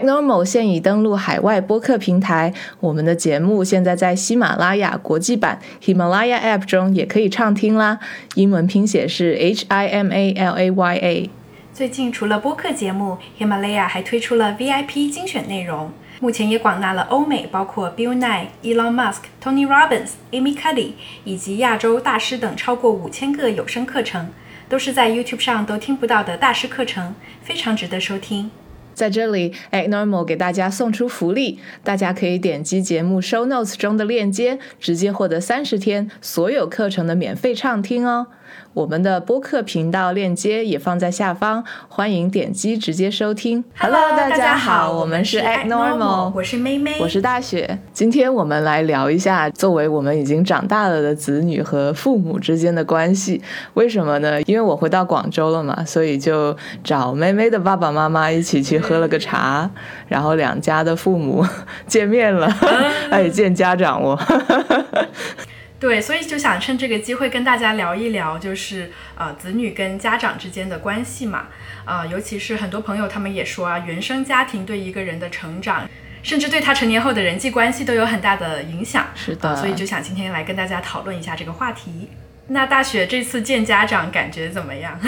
Normal 现已登陆海外播客平台，我们的节目现在在喜马拉雅国际版 Himalaya App 中也可以畅听啦。英文拼写是 H I M A L A Y A。最近除了播客节目，Himalaya 还推出了 VIP 精选内容，目前也广纳了欧美，包括 Bill Nye、Elon Musk、Tony Robbins、Amy Cuddy 以及亚洲大师等超过五千个有声课程，都是在 YouTube 上都听不到的大师课程，非常值得收听。在这里，Normal 给大家送出福利，大家可以点击节目 Show Notes 中的链接，直接获得三十天所有课程的免费畅听哦。我们的播客频道链接也放在下方，欢迎点击直接收听。Hello，大家好，我们是 Act Normal，我是妹妹，我是大雪。今天我们来聊一下，作为我们已经长大了的子女和父母之间的关系。为什么呢？因为我回到广州了嘛，所以就找妹妹的爸爸妈妈一起去喝了个茶，然后两家的父母 见面了，哎，见家长我。对，所以就想趁这个机会跟大家聊一聊，就是呃子女跟家长之间的关系嘛，啊，尤其是很多朋友他们也说啊，原生家庭对一个人的成长，甚至对他成年后的人际关系都有很大的影响。是的，所以就想今天来跟大家讨论一下这个话题。那大雪这次见家长感觉怎么样？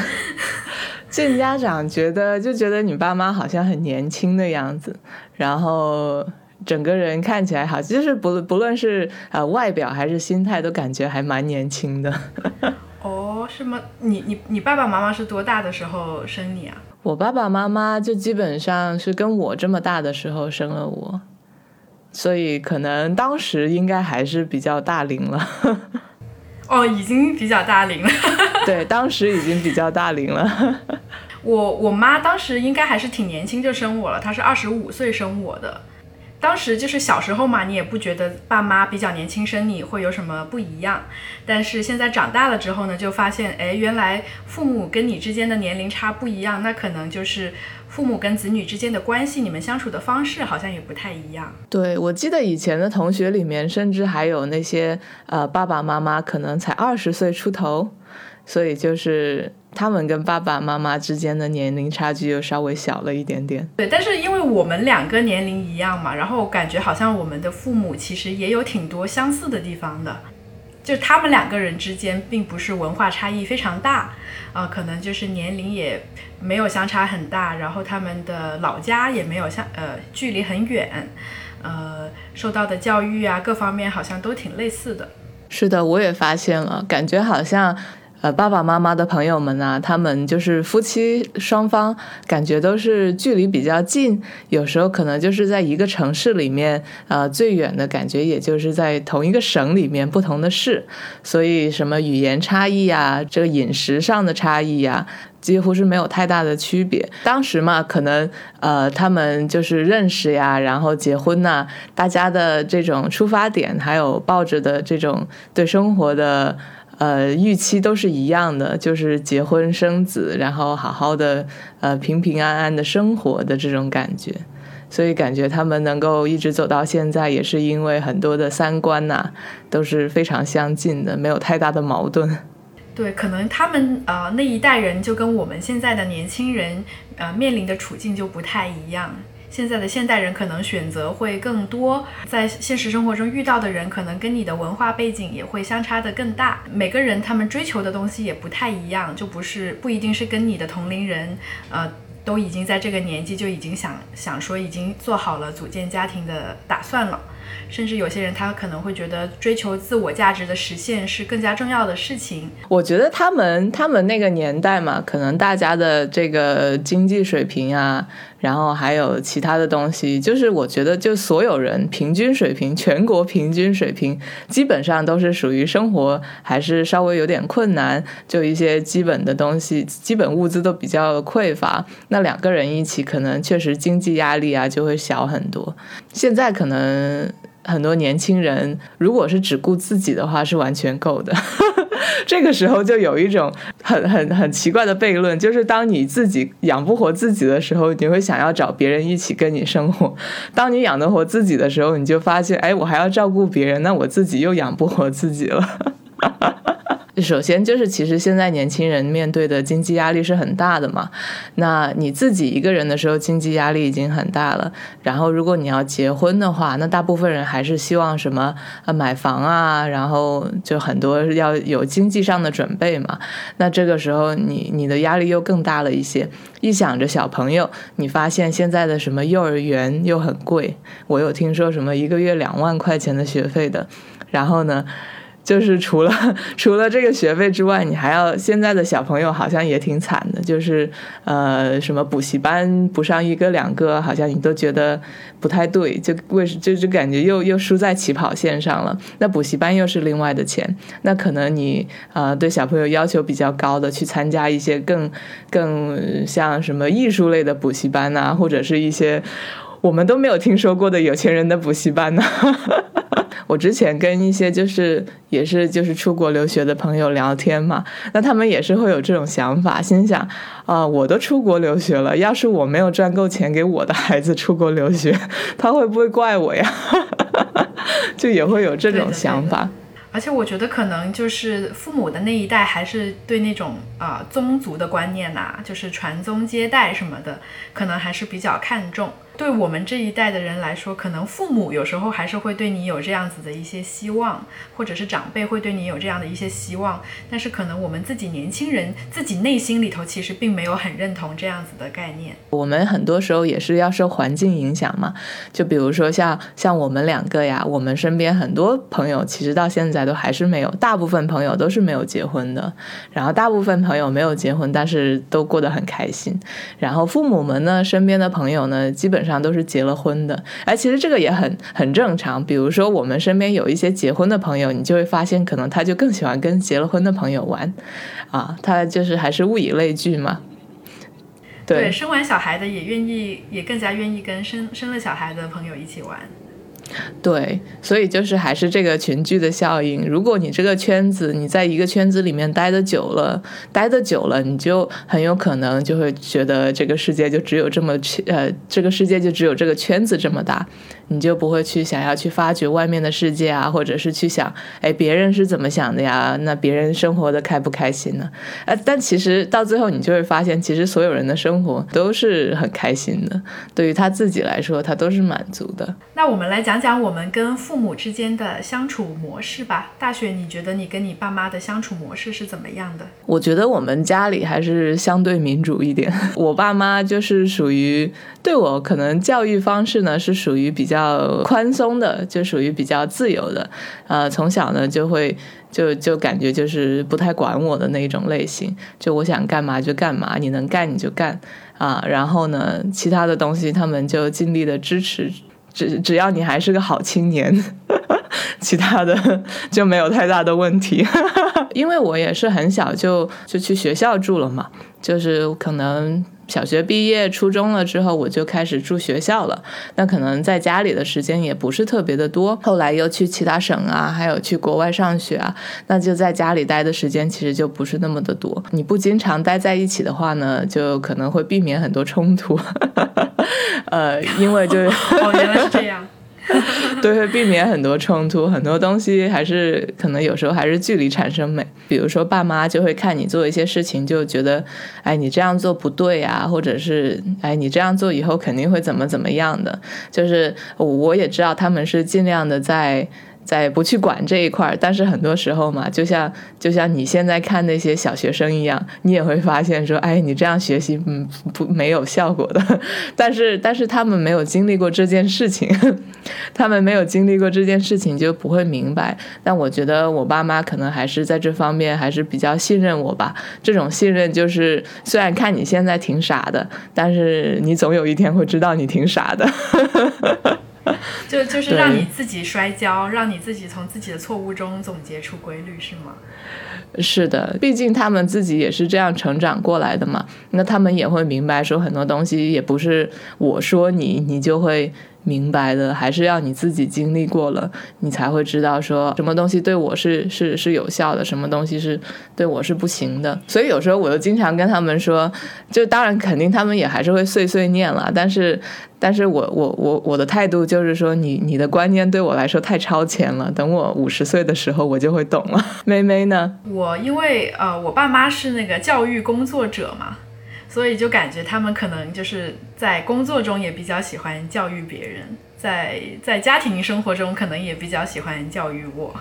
见家长觉得就觉得你爸妈好像很年轻的样子，然后。整个人看起来好，就是不不论是呃外表还是心态，都感觉还蛮年轻的。哦，是吗？你你你爸爸妈妈是多大的时候生你啊？我爸爸妈妈就基本上是跟我这么大的时候生了我，所以可能当时应该还是比较大龄了。哦，已经比较大龄了。对，当时已经比较大龄了。我我妈当时应该还是挺年轻就生我了，她是二十五岁生我的。当时就是小时候嘛，你也不觉得爸妈比较年轻生你会有什么不一样。但是现在长大了之后呢，就发现，哎，原来父母跟你之间的年龄差不一样，那可能就是父母跟子女之间的关系，你们相处的方式好像也不太一样。对，我记得以前的同学里面，甚至还有那些呃爸爸妈妈可能才二十岁出头，所以就是。他们跟爸爸妈妈之间的年龄差距又稍微小了一点点。对，但是因为我们两个年龄一样嘛，然后感觉好像我们的父母其实也有挺多相似的地方的，就他们两个人之间并不是文化差异非常大，啊，可能就是年龄也没有相差很大，然后他们的老家也没有相呃距离很远，呃，受到的教育啊各方面好像都挺类似的。是的，我也发现了，感觉好像。呃，爸爸妈妈的朋友们啊，他们就是夫妻双方，感觉都是距离比较近，有时候可能就是在一个城市里面，呃，最远的感觉也就是在同一个省里面不同的市，所以什么语言差异啊，这个饮食上的差异呀，几乎是没有太大的区别。当时嘛，可能呃，他们就是认识呀，然后结婚呐，大家的这种出发点，还有抱着的这种对生活的。呃，预期都是一样的，就是结婚生子，然后好好的呃平平安安的生活的这种感觉，所以感觉他们能够一直走到现在，也是因为很多的三观呐都是非常相近的，没有太大的矛盾。对，可能他们呃那一代人就跟我们现在的年轻人呃面临的处境就不太一样。现在的现代人可能选择会更多，在现实生活中遇到的人可能跟你的文化背景也会相差的更大。每个人他们追求的东西也不太一样，就不是不一定是跟你的同龄人，呃，都已经在这个年纪就已经想想说已经做好了组建家庭的打算了。甚至有些人他可能会觉得追求自我价值的实现是更加重要的事情。我觉得他们他们那个年代嘛，可能大家的这个经济水平啊，然后还有其他的东西，就是我觉得就所有人平均水平，全国平均水平基本上都是属于生活还是稍微有点困难，就一些基本的东西，基本物资都比较匮乏。那两个人一起，可能确实经济压力啊就会小很多。现在可能。很多年轻人，如果是只顾自己的话，是完全够的。这个时候就有一种很很很奇怪的悖论，就是当你自己养不活自己的时候，你会想要找别人一起跟你生活；当你养得活自己的时候，你就发现，哎，我还要照顾别人，那我自己又养不活自己了。首先就是其实现在年轻人面对的经济压力是很大的嘛。那你自己一个人的时候，经济压力已经很大了。然后如果你要结婚的话，那大部分人还是希望什么呃买房啊，然后就很多要有经济上的准备嘛。那这个时候你你的压力又更大了一些。一想着小朋友，你发现现在的什么幼儿园又很贵，我有听说什么一个月两万块钱的学费的。然后呢？就是除了 除了这个学费之外，你还要现在的小朋友好像也挺惨的，就是呃什么补习班不上一个两个，好像你都觉得不太对，就为就就感觉又又输在起跑线上了。那补习班又是另外的钱，那可能你呃对小朋友要求比较高的，去参加一些更更像什么艺术类的补习班呐，或者是一些我们都没有听说过的有钱人的补习班呢。我之前跟一些就是也是就是出国留学的朋友聊天嘛，那他们也是会有这种想法，心想啊，我都出国留学了，要是我没有赚够钱给我的孩子出国留学，他会不会怪我呀？就也会有这种想法。而且我觉得可能就是父母的那一代还是对那种啊宗族的观念呐，就是传宗接代什么的，可能还是比较看重。对我们这一代的人来说，可能父母有时候还是会对你有这样子的一些希望，或者是长辈会对你有这样的一些希望。但是可能我们自己年轻人自己内心里头其实并没有很认同这样子的概念。我们很多时候也是要受环境影响嘛，就比如说像像我们两个呀，我们身边很多朋友其实到现在都还是没有，大部分朋友都是没有结婚的。然后大部分朋友没有结婚，但是都过得很开心。然后父母们呢，身边的朋友呢，基本上都是结了婚的，哎，其实这个也很很正常。比如说，我们身边有一些结婚的朋友，你就会发现，可能他就更喜欢跟结了婚的朋友玩，啊，他就是还是物以类聚嘛。对，生完小孩的也愿意，也更加愿意跟生生了小孩的朋友一起玩。对，所以就是还是这个群聚的效应。如果你这个圈子，你在一个圈子里面待的久了，待的久了，你就很有可能就会觉得这个世界就只有这么圈，呃，这个世界就只有这个圈子这么大。你就不会去想要去发掘外面的世界啊，或者是去想，哎，别人是怎么想的呀？那别人生活的开不开心呢？呃，但其实到最后，你就会发现，其实所有人的生活都是很开心的。对于他自己来说，他都是满足的。那我们来讲讲讲我们跟父母之间的相处模式吧。大雪，你觉得你跟你爸妈的相处模式是怎么样的？我觉得我们家里还是相对民主一点。我爸妈就是属于对我可能教育方式呢，是属于比较。宽松的，就属于比较自由的，呃，从小呢就会就就感觉就是不太管我的那一种类型，就我想干嘛就干嘛，你能干你就干啊，然后呢，其他的东西他们就尽力的支持，只只要你还是个好青年，其他的 就没有太大的问题，因为我也是很小就就去学校住了嘛，就是可能。小学毕业、初中了之后，我就开始住学校了。那可能在家里的时间也不是特别的多。后来又去其他省啊，还有去国外上学啊，那就在家里待的时间其实就不是那么的多。你不经常待在一起的话呢，就可能会避免很多冲突。呃，因为就哦，原来是这样。对，会避免很多冲突，很多东西还是可能有时候还是距离产生美。比如说，爸妈就会看你做一些事情，就觉得，哎，你这样做不对啊，或者是，哎，你这样做以后肯定会怎么怎么样的。就是我也知道他们是尽量的在。在不去管这一块儿，但是很多时候嘛，就像就像你现在看那些小学生一样，你也会发现说，哎，你这样学习，嗯，不没有效果的。但是但是他们没有经历过这件事情，他们没有经历过这件事情就不会明白。但我觉得我爸妈可能还是在这方面还是比较信任我吧。这种信任就是，虽然看你现在挺傻的，但是你总有一天会知道你挺傻的。就就是让你自己摔跤，让你自己从自己的错误中总结出规律，是吗？是的，毕竟他们自己也是这样成长过来的嘛。那他们也会明白，说很多东西也不是我说你，你就会明白的，还是要你自己经历过了，你才会知道说什么东西对我是是是有效的，什么东西是对我是不行的。所以有时候我就经常跟他们说，就当然肯定他们也还是会碎碎念了，但是但是我我我我的态度就是说，你你的观念对我来说太超前了，等我五十岁的时候我就会懂了。妹妹呢？我因为呃，我爸妈是那个教育工作者嘛。所以就感觉他们可能就是在工作中也比较喜欢教育别人，在在家庭生活中可能也比较喜欢教育我，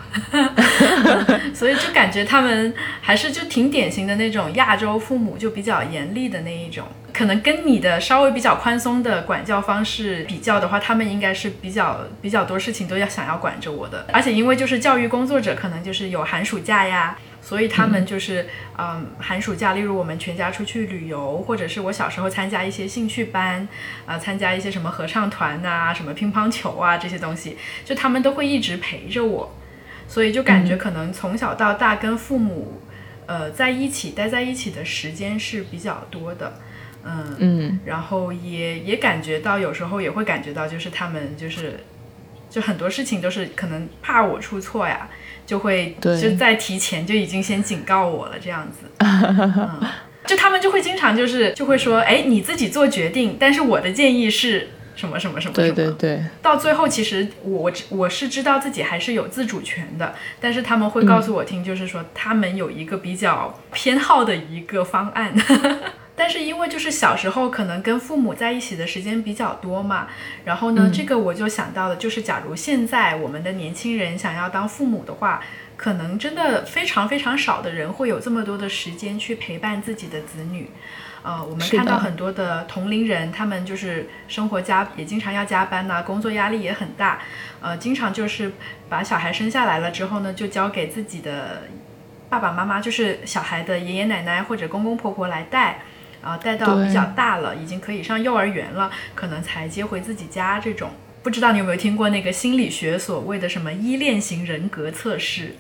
所以就感觉他们还是就挺典型的那种亚洲父母，就比较严厉的那一种。可能跟你的稍微比较宽松的管教方式比较的话，他们应该是比较比较多事情都要想要管着我的。而且因为就是教育工作者，可能就是有寒暑假呀。所以他们就是，嗯，寒暑假，例如我们全家出去旅游，或者是我小时候参加一些兴趣班，啊，参加一些什么合唱团呐，什么乒乓球啊这些东西，就他们都会一直陪着我，所以就感觉可能从小到大跟父母，呃，在一起待在一起的时间是比较多的，嗯嗯，然后也也感觉到有时候也会感觉到，就是他们就是，就很多事情都是可能怕我出错呀。就会就在提前就已经先警告我了，这样子，嗯，就他们就会经常就是就会说，哎，你自己做决定，但是我的建议是什么什么什么什么。对对对。到最后，其实我我是知道自己还是有自主权的，但是他们会告诉我听，就是说他们有一个比较偏好的一个方案。但是因为就是小时候可能跟父母在一起的时间比较多嘛，然后呢，这个我就想到了，就是假如现在我们的年轻人想要当父母的话，可能真的非常非常少的人会有这么多的时间去陪伴自己的子女。呃，我们看到很多的同龄人，他们就是生活加也经常要加班呐，工作压力也很大，呃，经常就是把小孩生下来了之后呢，就交给自己的爸爸妈妈，就是小孩的爷爷奶奶或者公公婆婆来带。啊，带到比较大了，已经可以上幼儿园了，可能才接回自己家。这种不知道你有没有听过那个心理学所谓的什么依恋型人格测试？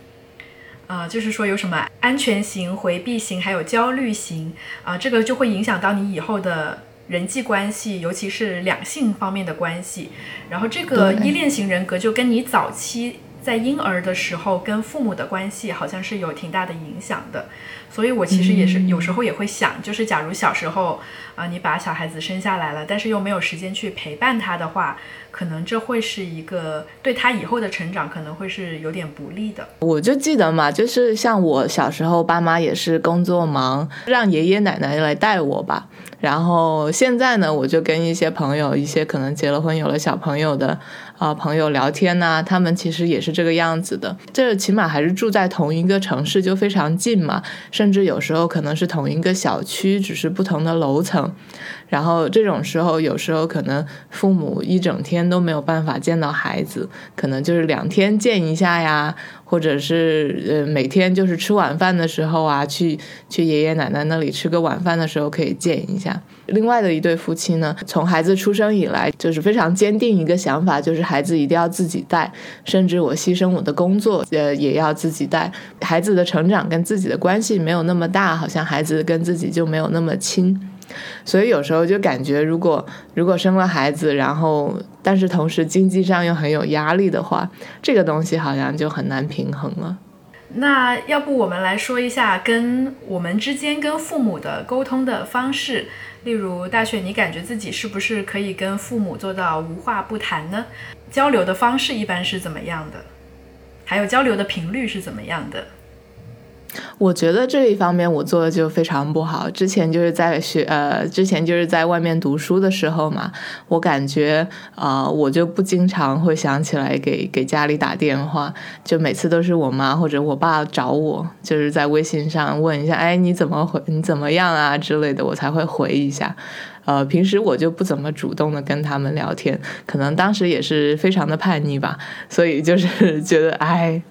啊，就是说有什么安全型、回避型，还有焦虑型啊，这个就会影响到你以后的人际关系，尤其是两性方面的关系。然后这个依恋型人格就跟你早期在婴儿的时候跟父母的关系好像是有挺大的影响的。所以，我其实也是有时候也会想，就是假如小时候啊，你把小孩子生下来了，但是又没有时间去陪伴他的话，可能这会是一个对他以后的成长可能会是有点不利的。我就记得嘛，就是像我小时候，爸妈也是工作忙，让爷爷奶奶来带我吧。然后现在呢，我就跟一些朋友，一些可能结了婚、有了小朋友的。啊，朋友聊天呐，他们其实也是这个样子的。这起码还是住在同一个城市，就非常近嘛。甚至有时候可能是同一个小区，只是不同的楼层。然后这种时候，有时候可能父母一整天都没有办法见到孩子，可能就是两天见一下呀，或者是呃每天就是吃晚饭的时候啊，去去爷爷奶奶那里吃个晚饭的时候可以见一下。另外的一对夫妻呢，从孩子出生以来就是非常坚定一个想法，就是孩子一定要自己带，甚至我牺牲我的工作，呃也要自己带。孩子的成长跟自己的关系没有那么大，好像孩子跟自己就没有那么亲。所以有时候就感觉，如果如果生了孩子，然后但是同时经济上又很有压力的话，这个东西好像就很难平衡了。那要不我们来说一下跟我们之间跟父母的沟通的方式，例如大雪，你感觉自己是不是可以跟父母做到无话不谈呢？交流的方式一般是怎么样的？还有交流的频率是怎么样的？我觉得这一方面我做的就非常不好。之前就是在学，呃，之前就是在外面读书的时候嘛，我感觉啊，我就不经常会想起来给给家里打电话，就每次都是我妈或者我爸找我，就是在微信上问一下，哎，你怎么回，你怎么样啊之类的，我才会回一下。呃，平时我就不怎么主动的跟他们聊天，可能当时也是非常的叛逆吧，所以就是觉得，哎。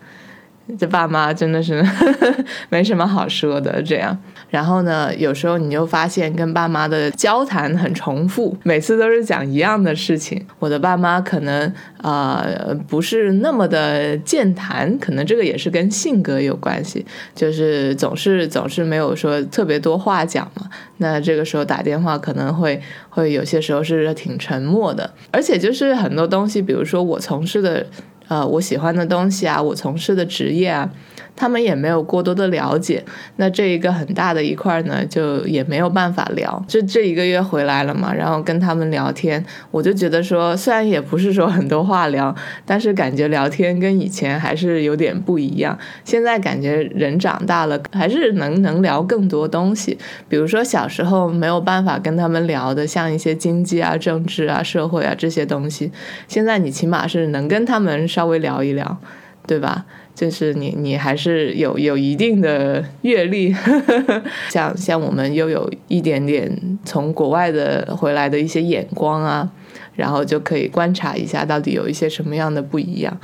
这爸妈真的是 没什么好说的。这样，然后呢，有时候你就发现跟爸妈的交谈很重复，每次都是讲一样的事情。我的爸妈可能啊不是那么的健谈，可能这个也是跟性格有关系，就是总是总是没有说特别多话讲嘛。那这个时候打电话可能会会有些时候是挺沉默的，而且就是很多东西，比如说我从事的呃我喜欢的东西啊，我从事的职业啊。他们也没有过多的了解，那这一个很大的一块呢，就也没有办法聊。这这一个月回来了嘛，然后跟他们聊天，我就觉得说，虽然也不是说很多话聊，但是感觉聊天跟以前还是有点不一样。现在感觉人长大了，还是能能聊更多东西。比如说小时候没有办法跟他们聊的，像一些经济啊、政治啊、社会啊这些东西，现在你起码是能跟他们稍微聊一聊，对吧？就是你，你还是有有一定的阅历，像像我们又有一点点从国外的回来的一些眼光啊，然后就可以观察一下到底有一些什么样的不一样。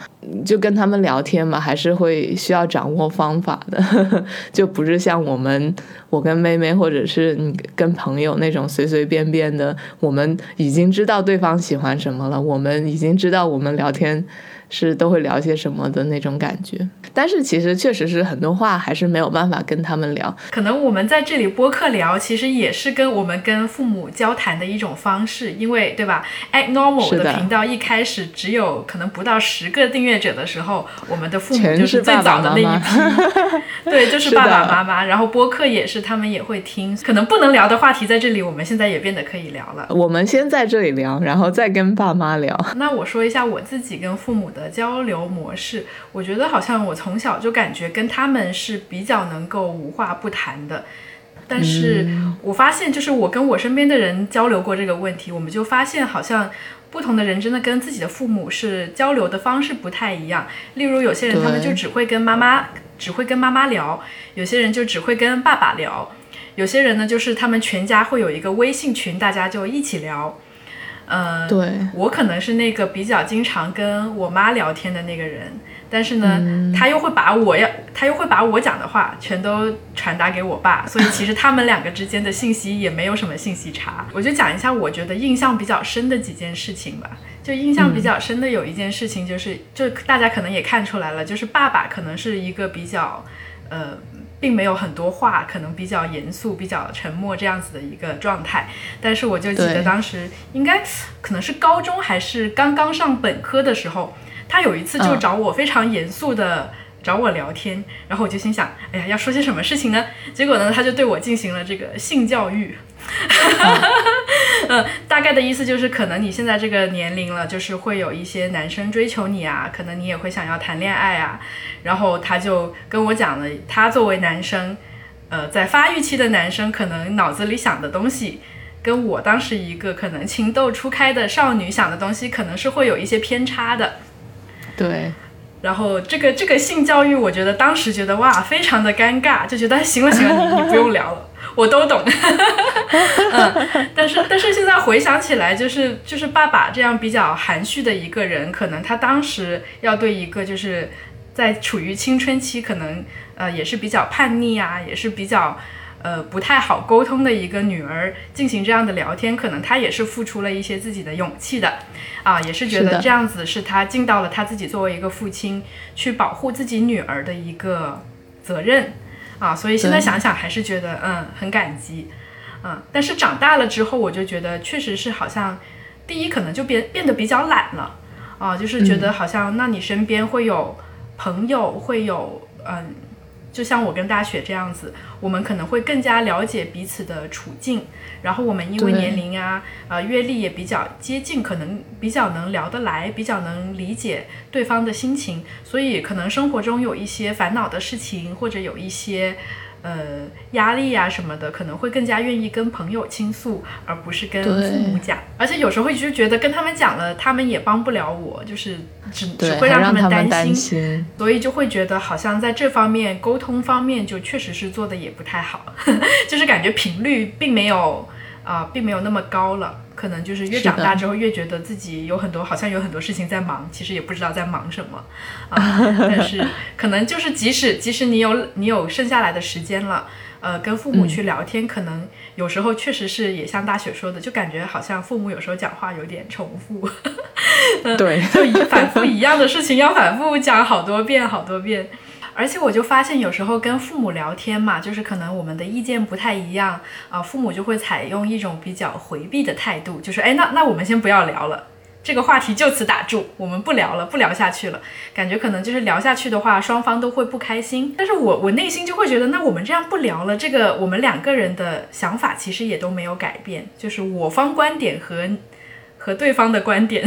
就跟他们聊天嘛，还是会需要掌握方法的，就不是像我们我跟妹妹或者是你跟朋友那种随随便便的，我们已经知道对方喜欢什么了，我们已经知道我们聊天。是都会聊些什么的那种感觉，但是其实确实是很多话还是没有办法跟他们聊。可能我们在这里播客聊，其实也是跟我们跟父母交谈的一种方式，因为对吧？Act Normal 的频道一开始只有可能不到十个订阅者的时候，我们的父母就是最早的那一批，对，就是爸爸妈妈。然后播客也是他们也会听，可能不能聊的话题在这里，我们现在也变得可以聊了。我们先在这里聊，然后再跟爸妈聊。那我说一下我自己跟父母的。的交流模式，我觉得好像我从小就感觉跟他们是比较能够无话不谈的，但是我发现就是我跟我身边的人交流过这个问题，我们就发现好像不同的人真的跟自己的父母是交流的方式不太一样。例如有些人他们就只会跟妈妈只会跟妈妈聊，有些人就只会跟爸爸聊，有些人呢就是他们全家会有一个微信群，大家就一起聊。嗯，对我可能是那个比较经常跟我妈聊天的那个人，但是呢，他又会把我要，他又会把我讲的话全都传达给我爸，所以其实他们两个之间的信息也没有什么信息差。我就讲一下我觉得印象比较深的几件事情吧。就印象比较深的有一件事情，就是就大家可能也看出来了，就是爸爸可能是一个比较，呃。并没有很多话，可能比较严肃、比较沉默这样子的一个状态。但是我就记得当时应该可能是高中还是刚刚上本科的时候，他有一次就找我非常严肃的找我聊天，然后我就心想，哎呀，要说些什么事情呢？结果呢，他就对我进行了这个性教育。嗯，大概的意思就是，可能你现在这个年龄了，就是会有一些男生追求你啊，可能你也会想要谈恋爱啊。然后他就跟我讲了，他作为男生，呃，在发育期的男生，可能脑子里想的东西，跟我当时一个可能情窦初开的少女想的东西，可能是会有一些偏差的。对。然后这个这个性教育，我觉得当时觉得哇，非常的尴尬，就觉得行了行了，你你不用聊了。我都懂，嗯，但是但是现在回想起来，就是就是爸爸这样比较含蓄的一个人，可能他当时要对一个就是在处于青春期，可能呃也是比较叛逆啊，也是比较呃不太好沟通的一个女儿进行这样的聊天，可能她也是付出了一些自己的勇气的，啊，也是觉得这样子是她尽到了他自己作为一个父亲去保护自己女儿的一个责任。啊，所以现在想想还是觉得嗯很感激，嗯，但是长大了之后，我就觉得确实是好像，第一可能就变变得比较懒了，啊，就是觉得好像那你身边会有朋友，会有嗯。就像我跟大雪这样子，我们可能会更加了解彼此的处境，然后我们因为年龄啊、呃阅历也比较接近，可能比较能聊得来，比较能理解对方的心情，所以可能生活中有一些烦恼的事情，或者有一些。呃，压力呀什么的，可能会更加愿意跟朋友倾诉，而不是跟父母讲。而且有时候会就觉得跟他们讲了，他们也帮不了我，就是只只会让他们担心，所以就会觉得好像在这方面沟通方面就确实是做的也不太好，就是感觉频率并没有啊，并没有那么高了。可能就是越长大之后越觉得自己有很多好像有很多事情在忙，其实也不知道在忙什么啊。但是可能就是即使即使你有你有剩下来的时间了，呃，跟父母去聊天，可能有时候确实是也像大雪说的，就感觉好像父母有时候讲话有点重复，对，就反复一样的事情要反复讲好多遍好多遍。而且我就发现有时候跟父母聊天嘛，就是可能我们的意见不太一样啊，父母就会采用一种比较回避的态度，就是哎，那那我们先不要聊了。这个话题就此打住，我们不聊了，不聊下去了。感觉可能就是聊下去的话，双方都会不开心。但是我我内心就会觉得，那我们这样不聊了，这个我们两个人的想法其实也都没有改变，就是我方观点和和对方的观点，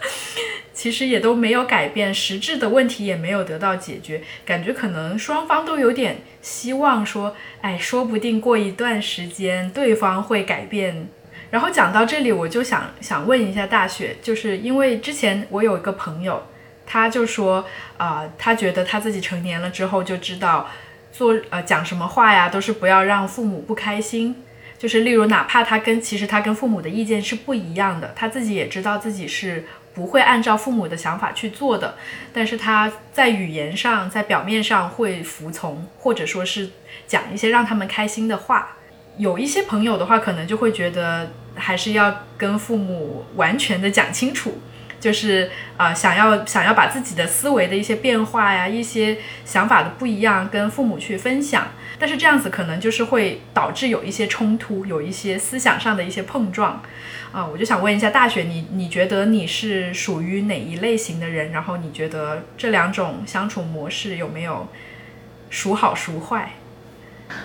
其实也都没有改变，实质的问题也没有得到解决。感觉可能双方都有点希望说，哎，说不定过一段时间对方会改变。然后讲到这里，我就想想问一下大雪，就是因为之前我有一个朋友，他就说，啊，他觉得他自己成年了之后就知道，做呃讲什么话呀，都是不要让父母不开心。就是例如，哪怕他跟其实他跟父母的意见是不一样的，他自己也知道自己是不会按照父母的想法去做的，但是他在语言上，在表面上会服从，或者说是讲一些让他们开心的话。有一些朋友的话，可能就会觉得。还是要跟父母完全的讲清楚，就是啊，想要想要把自己的思维的一些变化呀，一些想法的不一样跟父母去分享，但是这样子可能就是会导致有一些冲突，有一些思想上的一些碰撞，啊，我就想问一下大雪，你你觉得你是属于哪一类型的人？然后你觉得这两种相处模式有没有孰好孰坏？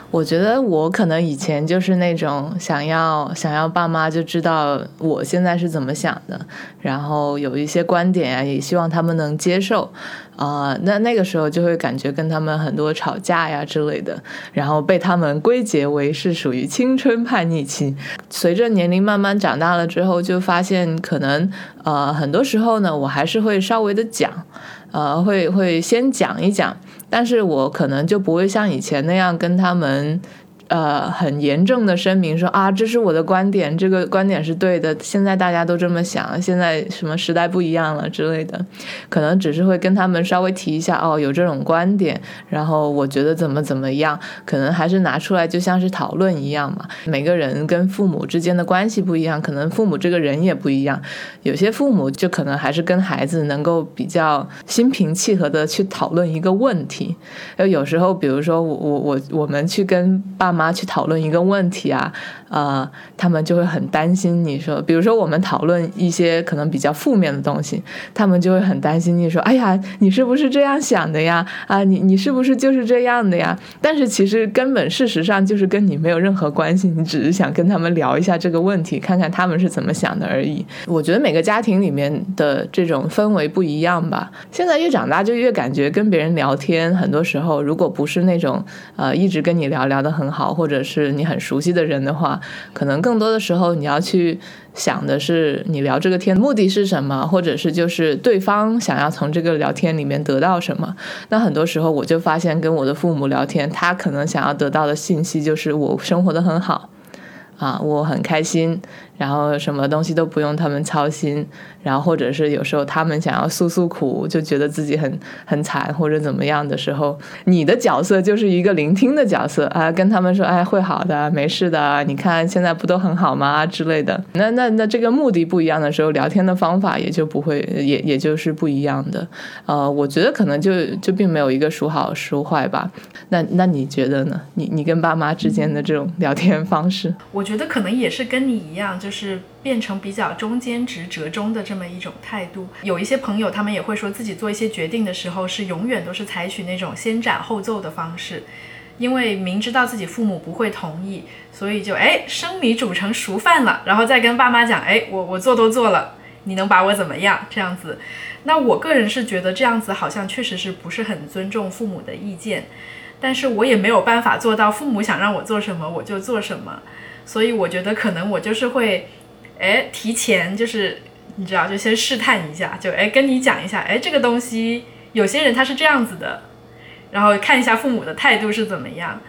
我觉得我可能以前就是那种想要想要爸妈就知道我现在是怎么想的，然后有一些观点啊，也希望他们能接受，啊，那那个时候就会感觉跟他们很多吵架呀之类的，然后被他们归结为是属于青春叛逆期。随着年龄慢慢长大了之后，就发现可能呃很多时候呢，我还是会稍微的讲，呃，会会先讲一讲。但是我可能就不会像以前那样跟他们。呃，很严正的声明说啊，这是我的观点，这个观点是对的。现在大家都这么想，现在什么时代不一样了之类的，可能只是会跟他们稍微提一下哦，有这种观点，然后我觉得怎么怎么样，可能还是拿出来就像是讨论一样嘛。每个人跟父母之间的关系不一样，可能父母这个人也不一样。有些父母就可能还是跟孩子能够比较心平气和的去讨论一个问题。有时候，比如说我我我我们去跟爸。妈去讨论一个问题啊，呃，他们就会很担心。你说，比如说我们讨论一些可能比较负面的东西，他们就会很担心。你说，哎呀，你是不是这样想的呀？啊，你你是不是就是这样的呀？但是其实根本事实上就是跟你没有任何关系，你只是想跟他们聊一下这个问题，看看他们是怎么想的而已。我觉得每个家庭里面的这种氛围不一样吧。现在越长大就越感觉跟别人聊天，很多时候如果不是那种呃一直跟你聊聊的很好。或者是你很熟悉的人的话，可能更多的时候你要去想的是你聊这个天目的是什么，或者是就是对方想要从这个聊天里面得到什么。那很多时候我就发现，跟我的父母聊天，他可能想要得到的信息就是我生活的很好，啊，我很开心。然后什么东西都不用他们操心，然后或者是有时候他们想要诉诉苦，就觉得自己很很惨或者怎么样的时候，你的角色就是一个聆听的角色啊，跟他们说，哎，会好的，没事的，你看现在不都很好吗之类的。那那那这个目的不一样的时候，聊天的方法也就不会也也就是不一样的。呃，我觉得可能就就并没有一个孰好孰坏吧。那那你觉得呢？你你跟爸妈之间的这种聊天方式，我觉得可能也是跟你一样就。就是变成比较中间值折中的这么一种态度。有一些朋友，他们也会说自己做一些决定的时候，是永远都是采取那种先斩后奏的方式，因为明知道自己父母不会同意，所以就哎生米煮成熟饭了，然后再跟爸妈讲，哎我我做都做了，你能把我怎么样？这样子。那我个人是觉得这样子好像确实是不是很尊重父母的意见，但是我也没有办法做到父母想让我做什么我就做什么。所以我觉得可能我就是会，哎，提前就是你知道，就先试探一下，就哎跟你讲一下，哎这个东西有些人他是这样子的，然后看一下父母的态度是怎么样，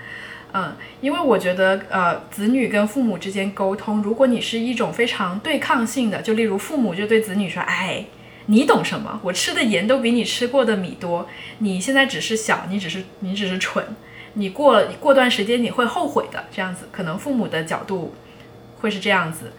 嗯，因为我觉得呃子女跟父母之间沟通，如果你是一种非常对抗性的，就例如父母就对子女说，哎你懂什么？我吃的盐都比你吃过的米多，你现在只是小，你只是你只是蠢。你过过段时间你会后悔的，这样子，可能父母的角度会是这样子。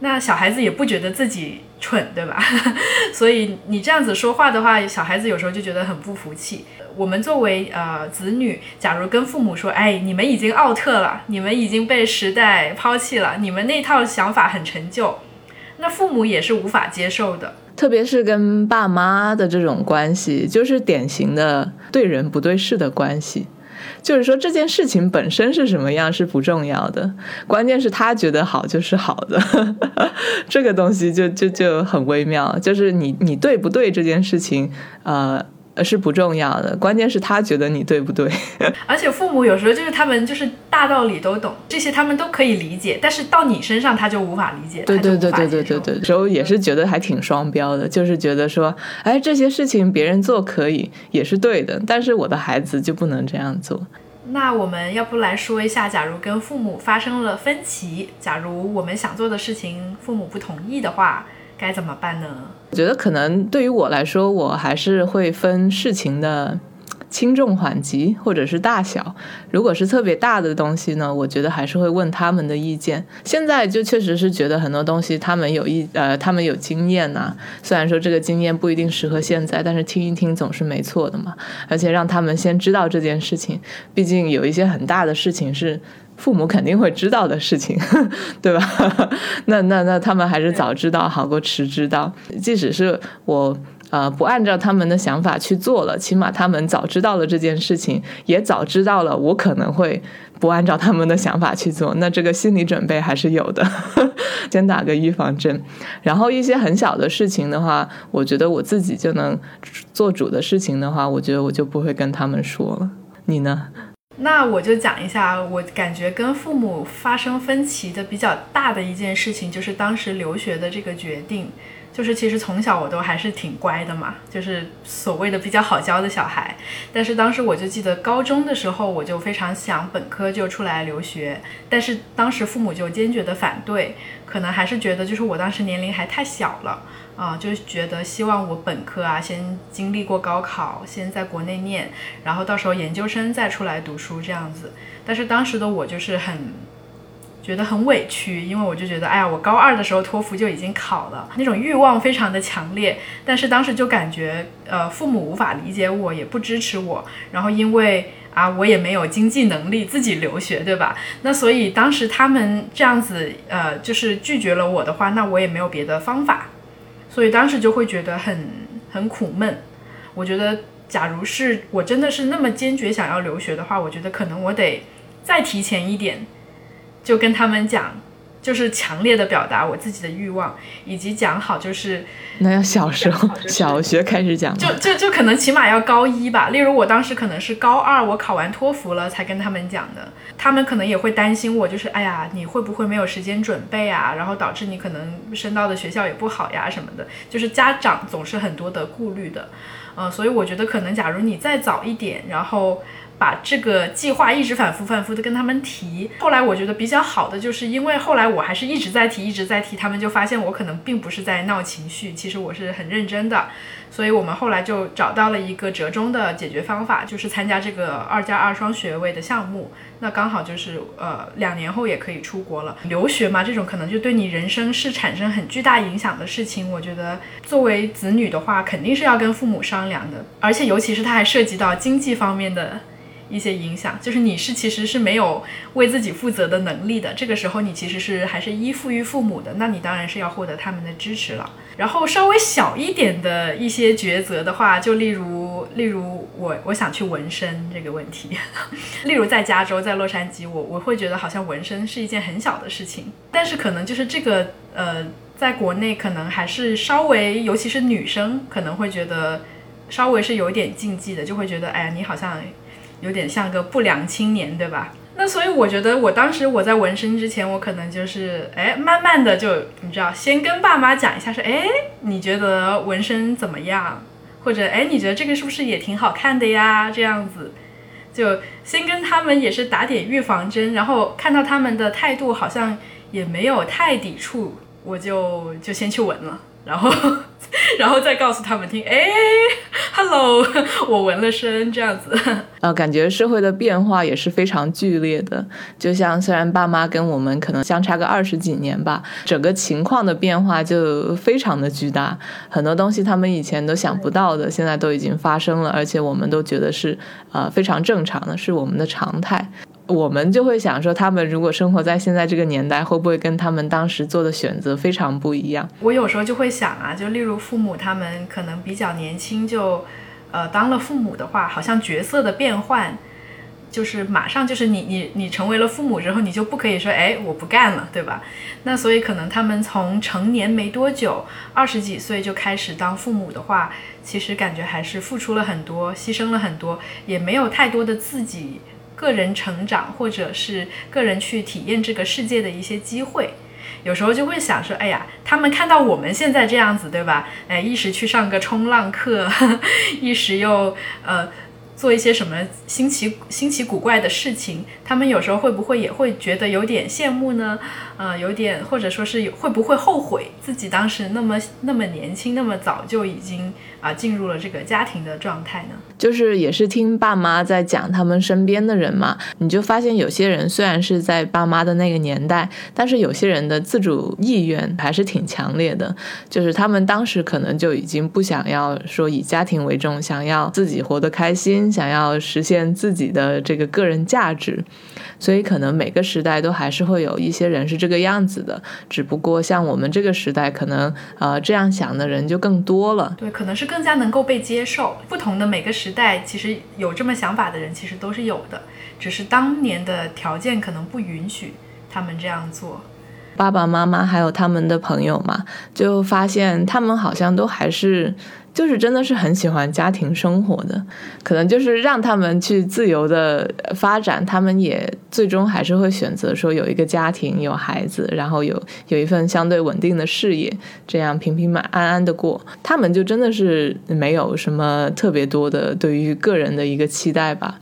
那小孩子也不觉得自己蠢，对吧？所以你这样子说话的话，小孩子有时候就觉得很不服气。我们作为呃子女，假如跟父母说，哎，你们已经奥特了，你们已经被时代抛弃了，你们那套想法很陈旧，那父母也是无法接受的。特别是跟爸妈的这种关系，就是典型的对人不对事的关系。就是说这件事情本身是什么样是不重要的，关键是他觉得好就是好的，这个东西就就就很微妙。就是你你对不对这件事情，呃。是不重要的，关键是他觉得你对不对。而且父母有时候就是他们就是大道理都懂，这些他们都可以理解，但是到你身上他就无法理解。对对对对对对对，时候也是觉得还挺双标的，就是觉得说，哎，这些事情别人做可以也是对的，但是我的孩子就不能这样做。那我们要不来说一下，假如跟父母发生了分歧，假如我们想做的事情父母不同意的话。该怎么办呢？我觉得可能对于我来说，我还是会分事情的轻重缓急或者是大小。如果是特别大的东西呢，我觉得还是会问他们的意见。现在就确实是觉得很多东西他们有意呃，他们有经验呐。虽然说这个经验不一定适合现在，但是听一听总是没错的嘛。而且让他们先知道这件事情，毕竟有一些很大的事情是。父母肯定会知道的事情，对吧？那那那他们还是早知道好过迟知道。即使是我呃不按照他们的想法去做了，起码他们早知道了这件事情，也早知道了我可能会不按照他们的想法去做。那这个心理准备还是有的，先打个预防针。然后一些很小的事情的话，我觉得我自己就能做主的事情的话，我觉得我就不会跟他们说了。你呢？那我就讲一下，我感觉跟父母发生分歧的比较大的一件事情，就是当时留学的这个决定。就是其实从小我都还是挺乖的嘛，就是所谓的比较好教的小孩。但是当时我就记得高中的时候，我就非常想本科就出来留学，但是当时父母就坚决的反对，可能还是觉得就是我当时年龄还太小了。啊，就觉得希望我本科啊，先经历过高考，先在国内念，然后到时候研究生再出来读书这样子。但是当时的我就是很觉得很委屈，因为我就觉得，哎呀，我高二的时候托福就已经考了，那种欲望非常的强烈。但是当时就感觉，呃，父母无法理解我，也不支持我。然后因为啊，我也没有经济能力自己留学，对吧？那所以当时他们这样子，呃，就是拒绝了我的话，那我也没有别的方法。所以当时就会觉得很很苦闷。我觉得，假如是我真的是那么坚决想要留学的话，我觉得可能我得再提前一点，就跟他们讲。就是强烈的表达我自己的欲望，以及讲好就是，那要小时候小学开始讲，就就就可能起码要高一吧。例如我当时可能是高二，我考完托福了才跟他们讲的，他们可能也会担心我，就是哎呀你会不会没有时间准备啊，然后导致你可能升到的学校也不好呀什么的，就是家长总是很多的顾虑的，嗯，所以我觉得可能假如你再早一点，然后。把这个计划一直反复反复的跟他们提，后来我觉得比较好的，就是因为后来我还是一直在提，一直在提，他们就发现我可能并不是在闹情绪，其实我是很认真的，所以我们后来就找到了一个折中的解决方法，就是参加这个二加二双学位的项目，那刚好就是呃两年后也可以出国了。留学嘛，这种可能就对你人生是产生很巨大影响的事情，我觉得作为子女的话，肯定是要跟父母商量的，而且尤其是它还涉及到经济方面的。一些影响，就是你是其实是没有为自己负责的能力的，这个时候你其实是还是依附于父母的，那你当然是要获得他们的支持了。然后稍微小一点的一些抉择的话，就例如例如我我想去纹身这个问题，例如在加州在洛杉矶，我我会觉得好像纹身是一件很小的事情，但是可能就是这个呃，在国内可能还是稍微，尤其是女生可能会觉得稍微是有点禁忌的，就会觉得哎呀你好像。有点像个不良青年，对吧？那所以我觉得，我当时我在纹身之前，我可能就是，哎，慢慢的就，你知道，先跟爸妈讲一下，说，哎，你觉得纹身怎么样？或者，哎，你觉得这个是不是也挺好看的呀？这样子，就先跟他们也是打点预防针，然后看到他们的态度好像也没有太抵触，我就就先去纹了。然后，然后再告诉他们听，哎，hello，我纹了身这样子。呃，感觉社会的变化也是非常剧烈的。就像虽然爸妈跟我们可能相差个二十几年吧，整个情况的变化就非常的巨大。很多东西他们以前都想不到的，现在都已经发生了，而且我们都觉得是呃非常正常的，是我们的常态。我们就会想说，他们如果生活在现在这个年代，会不会跟他们当时做的选择非常不一样？我有时候就会想啊，就例如父母他们可能比较年轻就，呃，当了父母的话，好像角色的变换，就是马上就是你你你成为了父母之后，你就不可以说哎我不干了，对吧？那所以可能他们从成年没多久，二十几岁就开始当父母的话，其实感觉还是付出了很多，牺牲了很多，也没有太多的自己。个人成长，或者是个人去体验这个世界的一些机会，有时候就会想说，哎呀，他们看到我们现在这样子，对吧？哎，一时去上个冲浪课，一时又呃做一些什么新奇新奇古怪的事情，他们有时候会不会也会觉得有点羡慕呢？呃，有点，或者说是会不会后悔自己当时那么那么年轻，那么早就已经啊进入了这个家庭的状态呢？就是也是听爸妈在讲他们身边的人嘛，你就发现有些人虽然是在爸妈的那个年代，但是有些人的自主意愿还是挺强烈的，就是他们当时可能就已经不想要说以家庭为重，想要自己活得开心，想要实现自己的这个个人价值。所以可能每个时代都还是会有一些人是这个样子的，只不过像我们这个时代，可能呃这样想的人就更多了。对，可能是更加能够被接受。不同的每个时代，其实有这么想法的人其实都是有的，只是当年的条件可能不允许他们这样做。爸爸妈妈还有他们的朋友嘛，就发现他们好像都还是。就是真的是很喜欢家庭生活的，可能就是让他们去自由的发展，他们也最终还是会选择说有一个家庭，有孩子，然后有有一份相对稳定的事业，这样平平安安的过。他们就真的是没有什么特别多的对于个人的一个期待吧。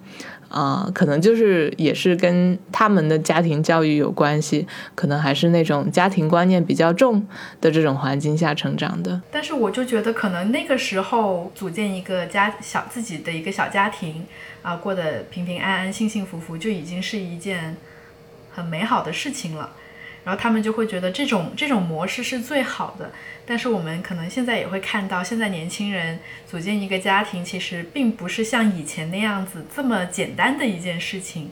啊，可能就是也是跟他们的家庭教育有关系，可能还是那种家庭观念比较重的这种环境下成长的。但是我就觉得，可能那个时候组建一个家小自己的一个小家庭，啊，过得平平安安、幸幸福福，就已经是一件很美好的事情了。然后他们就会觉得这种这种模式是最好的，但是我们可能现在也会看到，现在年轻人组建一个家庭，其实并不是像以前那样子这么简单的一件事情，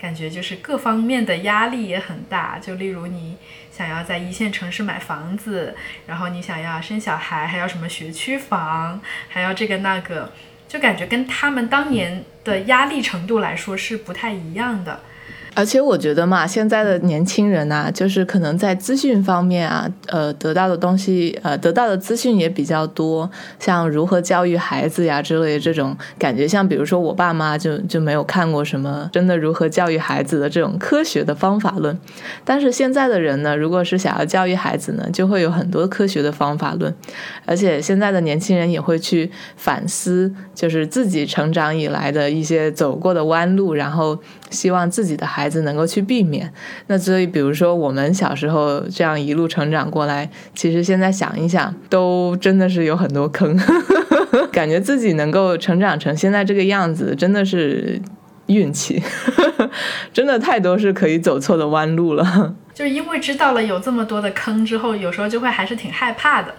感觉就是各方面的压力也很大。就例如你想要在一线城市买房子，然后你想要生小孩，还要什么学区房，还要这个那个，就感觉跟他们当年的压力程度来说是不太一样的。而且我觉得嘛，现在的年轻人呐，就是可能在资讯方面啊，呃，得到的东西，呃，得到的资讯也比较多，像如何教育孩子呀之类的这种感觉，像比如说我爸妈就就没有看过什么真的如何教育孩子的这种科学的方法论。但是现在的人呢，如果是想要教育孩子呢，就会有很多科学的方法论，而且现在的年轻人也会去反思，就是自己成长以来的一些走过的弯路，然后希望自己的孩。孩子能够去避免，那所以比如说我们小时候这样一路成长过来，其实现在想一想，都真的是有很多坑，感觉自己能够成长成现在这个样子，真的是运气，真的太多是可以走错的弯路了。就是因为知道了有这么多的坑之后，有时候就会还是挺害怕的，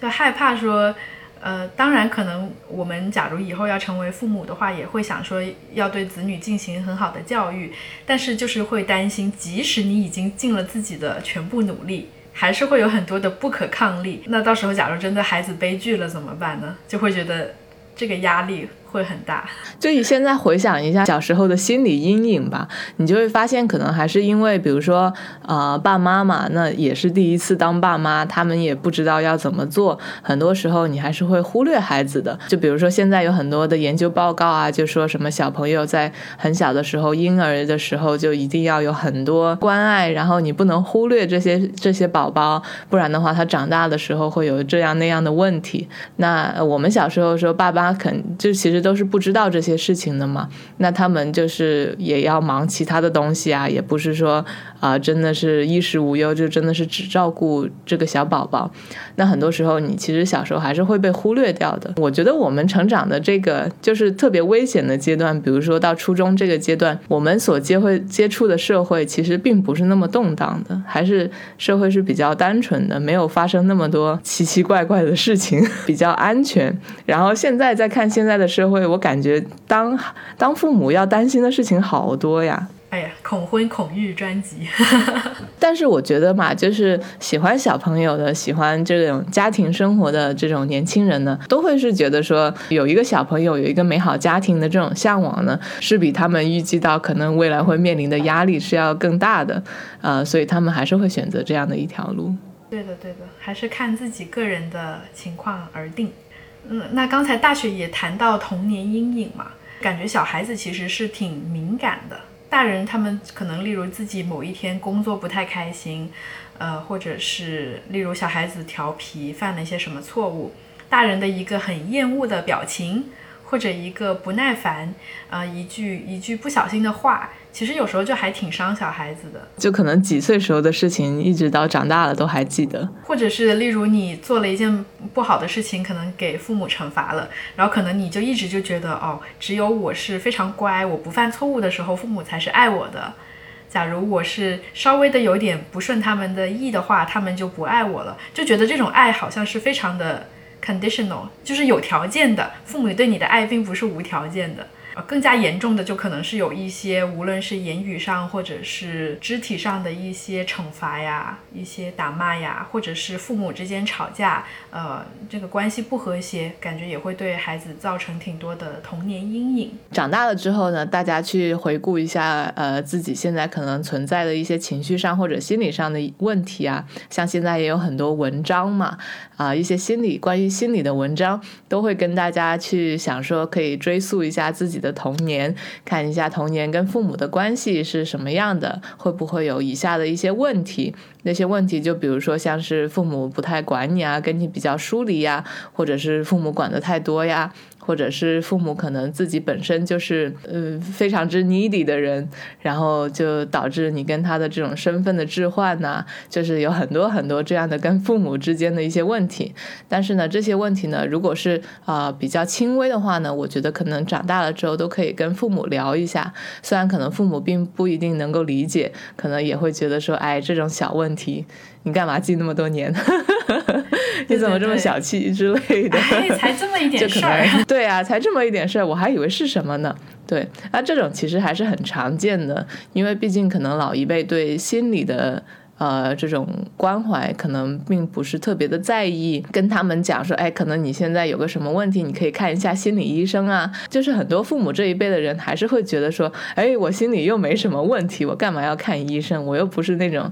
就害怕说。呃，当然，可能我们假如以后要成为父母的话，也会想说要对子女进行很好的教育，但是就是会担心，即使你已经尽了自己的全部努力，还是会有很多的不可抗力。那到时候假如真的孩子悲剧了怎么办呢？就会觉得这个压力。会很大，就你现在回想一下小时候的心理阴影吧，你就会发现，可能还是因为，比如说，呃，爸妈嘛，那也是第一次当爸妈，他们也不知道要怎么做，很多时候你还是会忽略孩子的。就比如说，现在有很多的研究报告啊，就说什么小朋友在很小的时候，婴儿的时候就一定要有很多关爱，然后你不能忽略这些这些宝宝，不然的话，他长大的时候会有这样那样的问题。那我们小时候说，爸爸肯就其实。都是不知道这些事情的嘛。那他们就是也要忙其他的东西啊，也不是说啊，真的是衣食无忧，就真的是只照顾这个小宝宝。那很多时候，你其实小时候还是会被忽略掉的。我觉得我们成长的这个就是特别危险的阶段，比如说到初中这个阶段，我们所接会接触的社会其实并不是那么动荡的，还是社会是比较单纯的，没有发生那么多奇奇怪怪的事情，比较安全。然后现在再看现在的社会，我感觉当当父母要担心的事情好多呀。哎呀，恐婚恐育专辑。但是我觉得嘛，就是喜欢小朋友的、喜欢这种家庭生活的这种年轻人呢，都会是觉得说有一个小朋友、有一个美好家庭的这种向往呢，是比他们预计到可能未来会面临的压力是要更大的。呃，所以他们还是会选择这样的一条路。对的，对的，还是看自己个人的情况而定。那刚才大雪也谈到童年阴影嘛，感觉小孩子其实是挺敏感的。大人他们可能，例如自己某一天工作不太开心，呃，或者是例如小孩子调皮犯了一些什么错误，大人的一个很厌恶的表情，或者一个不耐烦，啊，一句一句不小心的话。其实有时候就还挺伤小孩子的，就可能几岁时候的事情，一直到长大了都还记得。或者是例如你做了一件不好的事情，可能给父母惩罚了，然后可能你就一直就觉得，哦，只有我是非常乖，我不犯错误的时候，父母才是爱我的。假如我是稍微的有点不顺他们的意的话，他们就不爱我了，就觉得这种爱好像是非常的 conditional，就是有条件的，父母对你的爱并不是无条件的。呃，更加严重的就可能是有一些，无论是言语上或者是肢体上的一些惩罚呀，一些打骂呀，或者是父母之间吵架，呃，这个关系不和谐，感觉也会对孩子造成挺多的童年阴影。长大了之后呢，大家去回顾一下，呃，自己现在可能存在的一些情绪上或者心理上的问题啊，像现在也有很多文章嘛，啊，一些心理关于心理的文章，都会跟大家去想说，可以追溯一下自己。的童年，看一下童年跟父母的关系是什么样的，会不会有以下的一些问题？那些问题就比如说像是父母不太管你啊，跟你比较疏离呀，或者是父母管的太多呀。或者是父母可能自己本身就是呃非常之 needy 的人，然后就导致你跟他的这种身份的置换呐，就是有很多很多这样的跟父母之间的一些问题。但是呢，这些问题呢，如果是啊比较轻微的话呢，我觉得可能长大了之后都可以跟父母聊一下。虽然可能父母并不一定能够理解，可能也会觉得说，哎，这种小问题。你干嘛记那么多年？你怎么这么小气之类的？才这么一点 事儿。对啊，才这么一点事儿，我还以为是什么呢？对，那这种其实还是很常见的，因为毕竟可能老一辈对心理的呃这种关怀，可能并不是特别的在意。跟他们讲说，哎，可能你现在有个什么问题，你可以看一下心理医生啊。就是很多父母这一辈的人，还是会觉得说，哎，我心里又没什么问题，我干嘛要看医生？我又不是那种。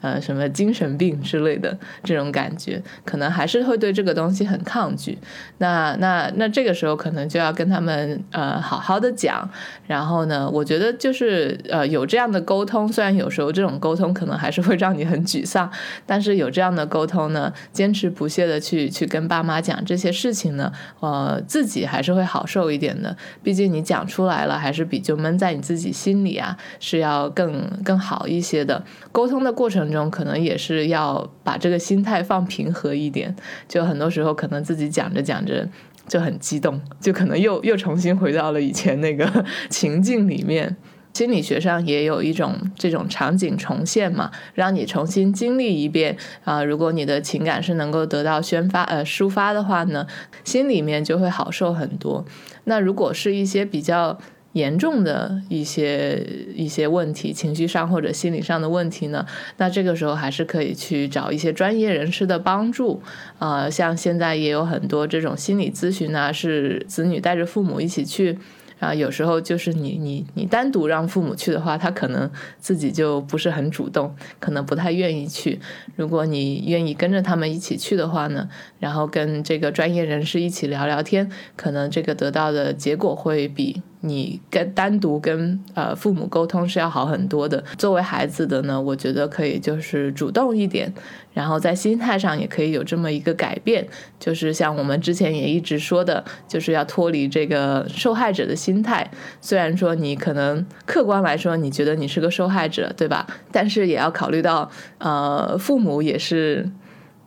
呃，什么精神病之类的这种感觉，可能还是会对这个东西很抗拒。那那那这个时候可能就要跟他们呃好好的讲。然后呢，我觉得就是呃有这样的沟通，虽然有时候这种沟通可能还是会让你很沮丧，但是有这样的沟通呢，坚持不懈的去去跟爸妈讲这些事情呢，呃自己还是会好受一点的。毕竟你讲出来了，还是比就闷在你自己心里啊是要更更好一些的。沟通的过程。中可能也是要把这个心态放平和一点，就很多时候可能自己讲着讲着就很激动，就可能又又重新回到了以前那个情境里面。心理学上也有一种这种场景重现嘛，让你重新经历一遍啊。如果你的情感是能够得到宣发呃抒发的话呢，心里面就会好受很多。那如果是一些比较。严重的一些一些问题，情绪上或者心理上的问题呢，那这个时候还是可以去找一些专业人士的帮助啊。像现在也有很多这种心理咨询啊，是子女带着父母一起去啊。有时候就是你你你单独让父母去的话，他可能自己就不是很主动，可能不太愿意去。如果你愿意跟着他们一起去的话呢，然后跟这个专业人士一起聊聊天，可能这个得到的结果会比。你跟单独跟呃父母沟通是要好很多的。作为孩子的呢，我觉得可以就是主动一点，然后在心态上也可以有这么一个改变，就是像我们之前也一直说的，就是要脱离这个受害者的心态。虽然说你可能客观来说你觉得你是个受害者，对吧？但是也要考虑到，呃，父母也是。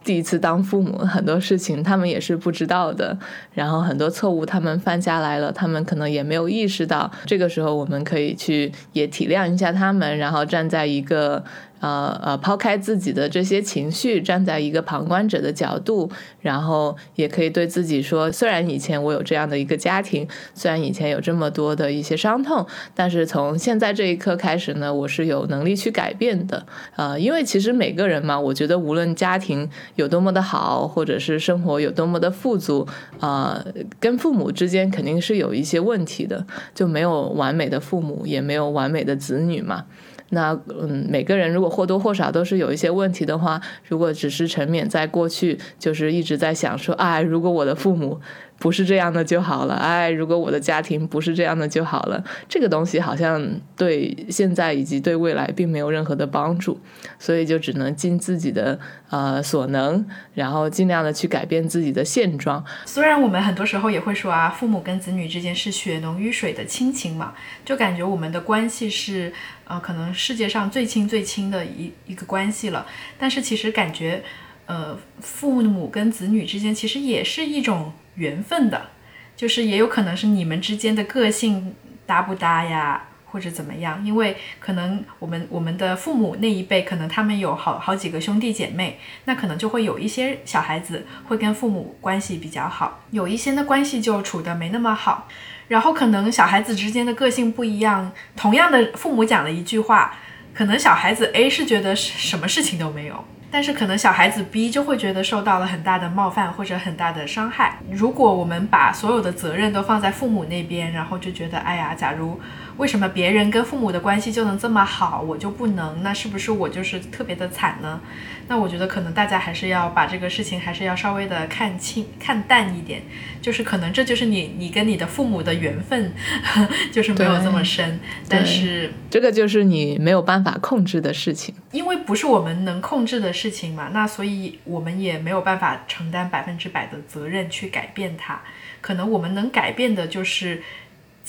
第一次当父母，很多事情他们也是不知道的，然后很多错误他们犯下来了，他们可能也没有意识到。这个时候，我们可以去也体谅一下他们，然后站在一个。呃呃，抛开自己的这些情绪，站在一个旁观者的角度，然后也可以对自己说：虽然以前我有这样的一个家庭，虽然以前有这么多的一些伤痛，但是从现在这一刻开始呢，我是有能力去改变的。呃，因为其实每个人嘛，我觉得无论家庭有多么的好，或者是生活有多么的富足，呃，跟父母之间肯定是有一些问题的，就没有完美的父母，也没有完美的子女嘛。那嗯，每个人如果或多或少都是有一些问题的话，如果只是沉湎在过去，就是一直在想说，哎，如果我的父母。不是这样的就好了，哎，如果我的家庭不是这样的就好了，这个东西好像对现在以及对未来并没有任何的帮助，所以就只能尽自己的呃所能，然后尽量的去改变自己的现状。虽然我们很多时候也会说啊，父母跟子女之间是血浓于水的亲情嘛，就感觉我们的关系是呃可能世界上最亲最亲的一一个关系了，但是其实感觉呃父母跟子女之间其实也是一种。缘分的，就是也有可能是你们之间的个性搭不搭呀，或者怎么样？因为可能我们我们的父母那一辈，可能他们有好好几个兄弟姐妹，那可能就会有一些小孩子会跟父母关系比较好，有一些的关系就处的没那么好。然后可能小孩子之间的个性不一样，同样的父母讲了一句话，可能小孩子 A 是觉得什么事情都没有。但是可能小孩子 B 就会觉得受到了很大的冒犯或者很大的伤害。如果我们把所有的责任都放在父母那边，然后就觉得，哎呀，假如。为什么别人跟父母的关系就能这么好，我就不能？那是不是我就是特别的惨呢？那我觉得可能大家还是要把这个事情还是要稍微的看清、看淡一点。就是可能这就是你你跟你的父母的缘分，就是没有这么深。但是这个就是你没有办法控制的事情，因为不是我们能控制的事情嘛。那所以我们也没有办法承担百分之百的责任去改变它。可能我们能改变的就是。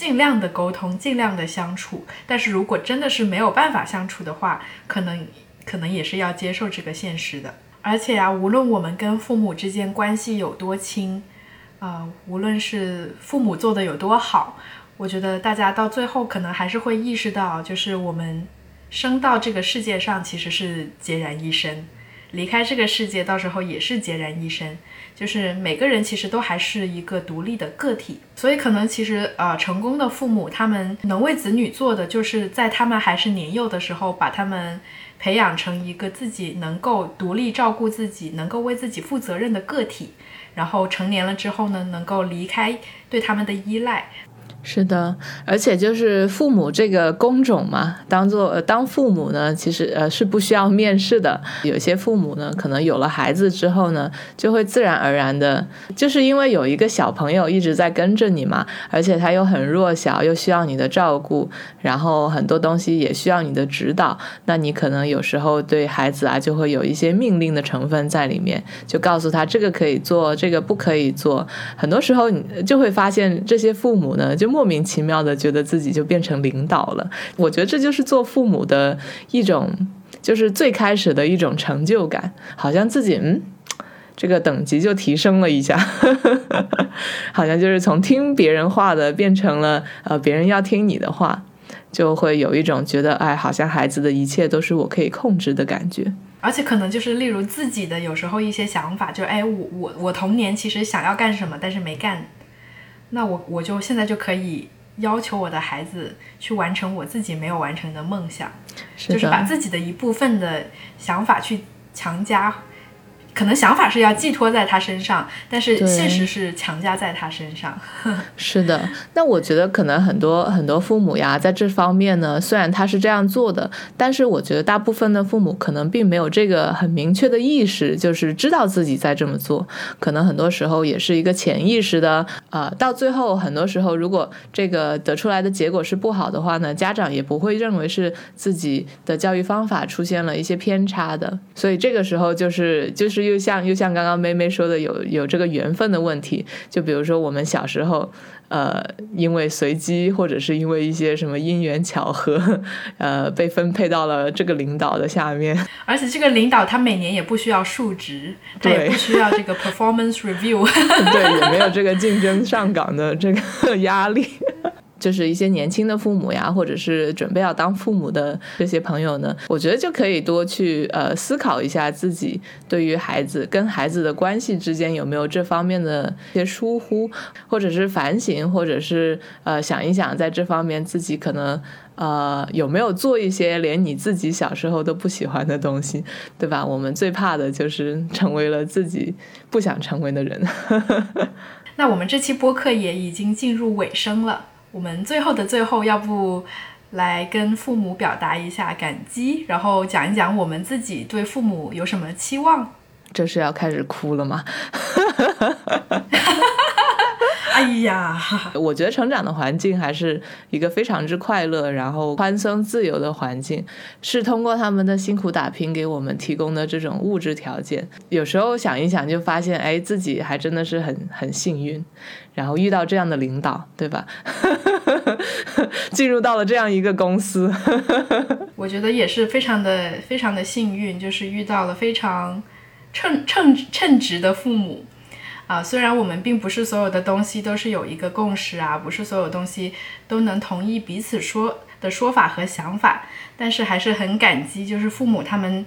尽量的沟通，尽量的相处。但是如果真的是没有办法相处的话，可能可能也是要接受这个现实的。而且啊，无论我们跟父母之间关系有多亲，啊，无论是父母做的有多好，我觉得大家到最后可能还是会意识到，就是我们生到这个世界上其实是孑然一身，离开这个世界到时候也是孑然一身。就是每个人其实都还是一个独立的个体，所以可能其实呃，成功的父母他们能为子女做的，就是在他们还是年幼的时候，把他们培养成一个自己能够独立照顾自己、能够为自己负责任的个体，然后成年了之后呢，能够离开对他们的依赖。是的，而且就是父母这个工种嘛，当做当父母呢，其实呃是不需要面试的。有些父母呢，可能有了孩子之后呢，就会自然而然的，就是因为有一个小朋友一直在跟着你嘛，而且他又很弱小，又需要你的照顾，然后很多东西也需要你的指导。那你可能有时候对孩子啊，就会有一些命令的成分在里面，就告诉他这个可以做，这个不可以做。很多时候你就会发现这些父母呢，就莫名其妙的觉得自己就变成领导了，我觉得这就是做父母的一种，就是最开始的一种成就感，好像自己嗯，这个等级就提升了一下，好像就是从听别人话的变成了呃别人要听你的话，就会有一种觉得哎，好像孩子的一切都是我可以控制的感觉，而且可能就是例如自己的有时候一些想法，就哎我我我童年其实想要干什么，但是没干。那我我就现在就可以要求我的孩子去完成我自己没有完成的梦想，就是把自己的一部分的想法去强加，可能想法是要寄托在他身上，但是现实是强加在他身上。是的，那我觉得可能很多很多父母呀，在这方面呢，虽然他是这样做的，但是我觉得大部分的父母可能并没有这个很明确的意识，就是知道自己在这么做。可能很多时候也是一个潜意识的，呃，到最后很多时候，如果这个得出来的结果是不好的话呢，家长也不会认为是自己的教育方法出现了一些偏差的。所以这个时候就是就是。又像又像刚刚妹妹说的，有有这个缘分的问题。就比如说我们小时候，呃，因为随机或者是因为一些什么因缘巧合，呃，被分配到了这个领导的下面。而且这个领导他每年也不需要述职，他也不需要这个 performance review，对，也没有这个竞争上岗的这个压力。就是一些年轻的父母呀，或者是准备要当父母的这些朋友呢，我觉得就可以多去呃思考一下自己对于孩子跟孩子的关系之间有没有这方面的一些疏忽，或者是反省，或者是呃想一想在这方面自己可能呃有没有做一些连你自己小时候都不喜欢的东西，对吧？我们最怕的就是成为了自己不想成为的人。那我们这期播客也已经进入尾声了。我们最后的最后，要不来跟父母表达一下感激，然后讲一讲我们自己对父母有什么期望。这是要开始哭了吗？哎呀，我觉得成长的环境还是一个非常之快乐，然后宽松自由的环境，是通过他们的辛苦打拼给我们提供的这种物质条件。有时候想一想，就发现，哎，自己还真的是很很幸运，然后遇到这样的领导，对吧？进入到了这样一个公司，我觉得也是非常的非常的幸运，就是遇到了非常称称称职的父母。啊，虽然我们并不是所有的东西都是有一个共识啊，不是所有东西都能同意彼此说的说法和想法，但是还是很感激，就是父母他们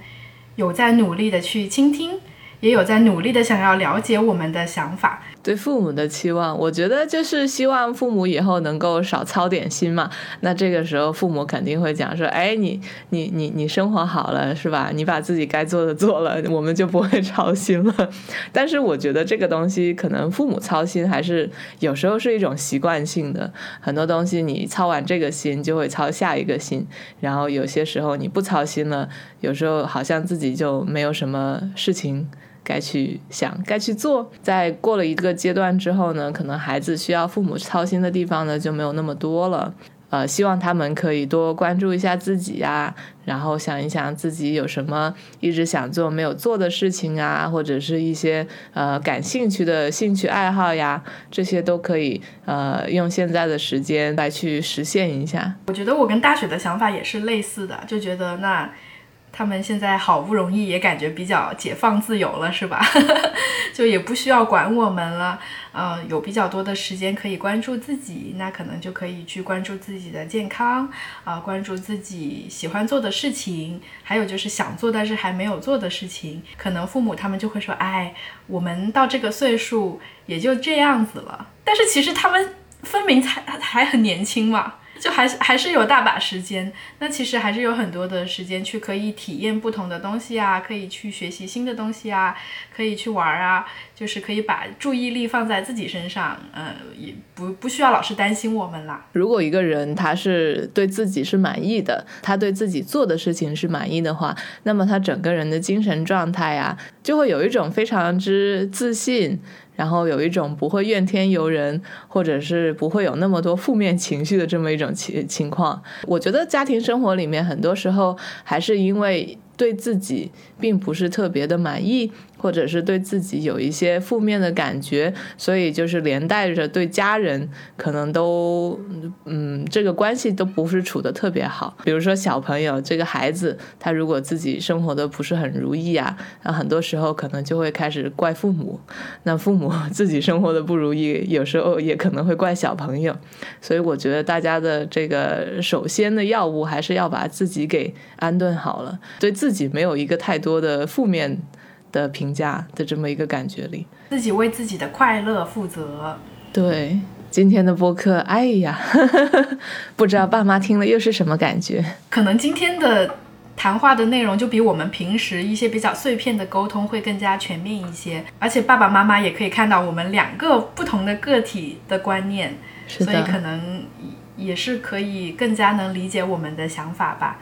有在努力的去倾听。也有在努力的想要了解我们的想法，对父母的期望，我觉得就是希望父母以后能够少操点心嘛。那这个时候父母肯定会讲说：“哎，你你你你生活好了是吧？你把自己该做的做了，我们就不会操心了。”但是我觉得这个东西可能父母操心还是有时候是一种习惯性的，很多东西你操完这个心就会操下一个心，然后有些时候你不操心了，有时候好像自己就没有什么事情。该去想，该去做。在过了一个阶段之后呢，可能孩子需要父母操心的地方呢就没有那么多了。呃，希望他们可以多关注一下自己呀，然后想一想自己有什么一直想做没有做的事情啊，或者是一些呃感兴趣的兴趣爱好呀，这些都可以呃用现在的时间来去实现一下。我觉得我跟大雪的想法也是类似的，就觉得那。他们现在好不容易也感觉比较解放自由了，是吧？就也不需要管我们了，嗯，有比较多的时间可以关注自己，那可能就可以去关注自己的健康，啊，关注自己喜欢做的事情，还有就是想做但是还没有做的事情。可能父母他们就会说，哎，我们到这个岁数也就这样子了，但是其实他们分明才还很年轻嘛。就还是还是有大把时间，那其实还是有很多的时间去可以体验不同的东西啊，可以去学习新的东西啊，可以去玩啊，就是可以把注意力放在自己身上，呃，也不不需要老是担心我们啦。如果一个人他是对自己是满意的，他对自己做的事情是满意的话，那么他整个人的精神状态啊，就会有一种非常之自信。然后有一种不会怨天尤人，或者是不会有那么多负面情绪的这么一种情情况。我觉得家庭生活里面很多时候还是因为对自己并不是特别的满意。或者是对自己有一些负面的感觉，所以就是连带着对家人可能都，嗯，这个关系都不是处的特别好。比如说小朋友这个孩子，他如果自己生活的不是很如意啊，那很多时候可能就会开始怪父母。那父母 自己生活的不如意，有时候也可能会怪小朋友。所以我觉得大家的这个首先的药物还是要把自己给安顿好了，对自己没有一个太多的负面。的评价的这么一个感觉里，自己为自己的快乐负责。对今天的播客，哎呀，不知道爸妈听了又是什么感觉？可能今天的谈话的内容就比我们平时一些比较碎片的沟通会更加全面一些，而且爸爸妈妈也可以看到我们两个不同的个体的观念，所以可能也是可以更加能理解我们的想法吧。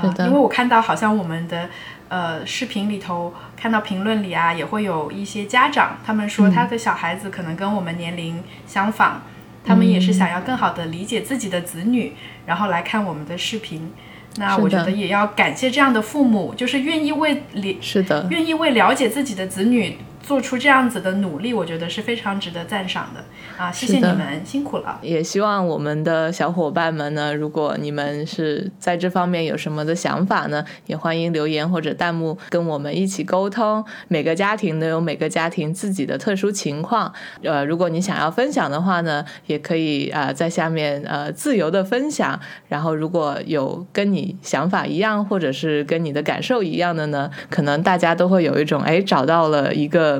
是的，因为我看到好像我们的呃视频里头看到评论里啊，也会有一些家长，他们说他的小孩子可能跟我们年龄相仿，他们也是想要更好的理解自己的子女，然后来看我们的视频。那我觉得也要感谢这样的父母，就是愿意为理是的，愿意为了解自己的子女。做出这样子的努力，我觉得是非常值得赞赏的啊！谢谢你们辛苦了。也希望我们的小伙伴们呢，如果你们是在这方面有什么的想法呢，也欢迎留言或者弹幕跟我们一起沟通。每个家庭都有每个家庭自己的特殊情况，呃，如果你想要分享的话呢，也可以啊在下面呃自由的分享。然后如果有跟你想法一样，或者是跟你的感受一样的呢，可能大家都会有一种哎找到了一个。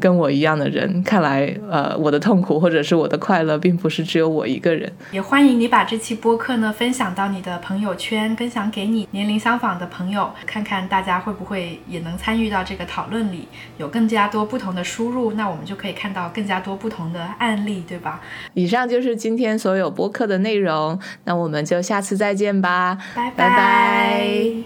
跟我一样的人，看来，呃，我的痛苦或者是我的快乐，并不是只有我一个人。也欢迎你把这期播客呢分享到你的朋友圈，分享给你年龄相仿的朋友，看看大家会不会也能参与到这个讨论里，有更加多不同的输入，那我们就可以看到更加多不同的案例，对吧？以上就是今天所有播客的内容，那我们就下次再见吧，拜拜。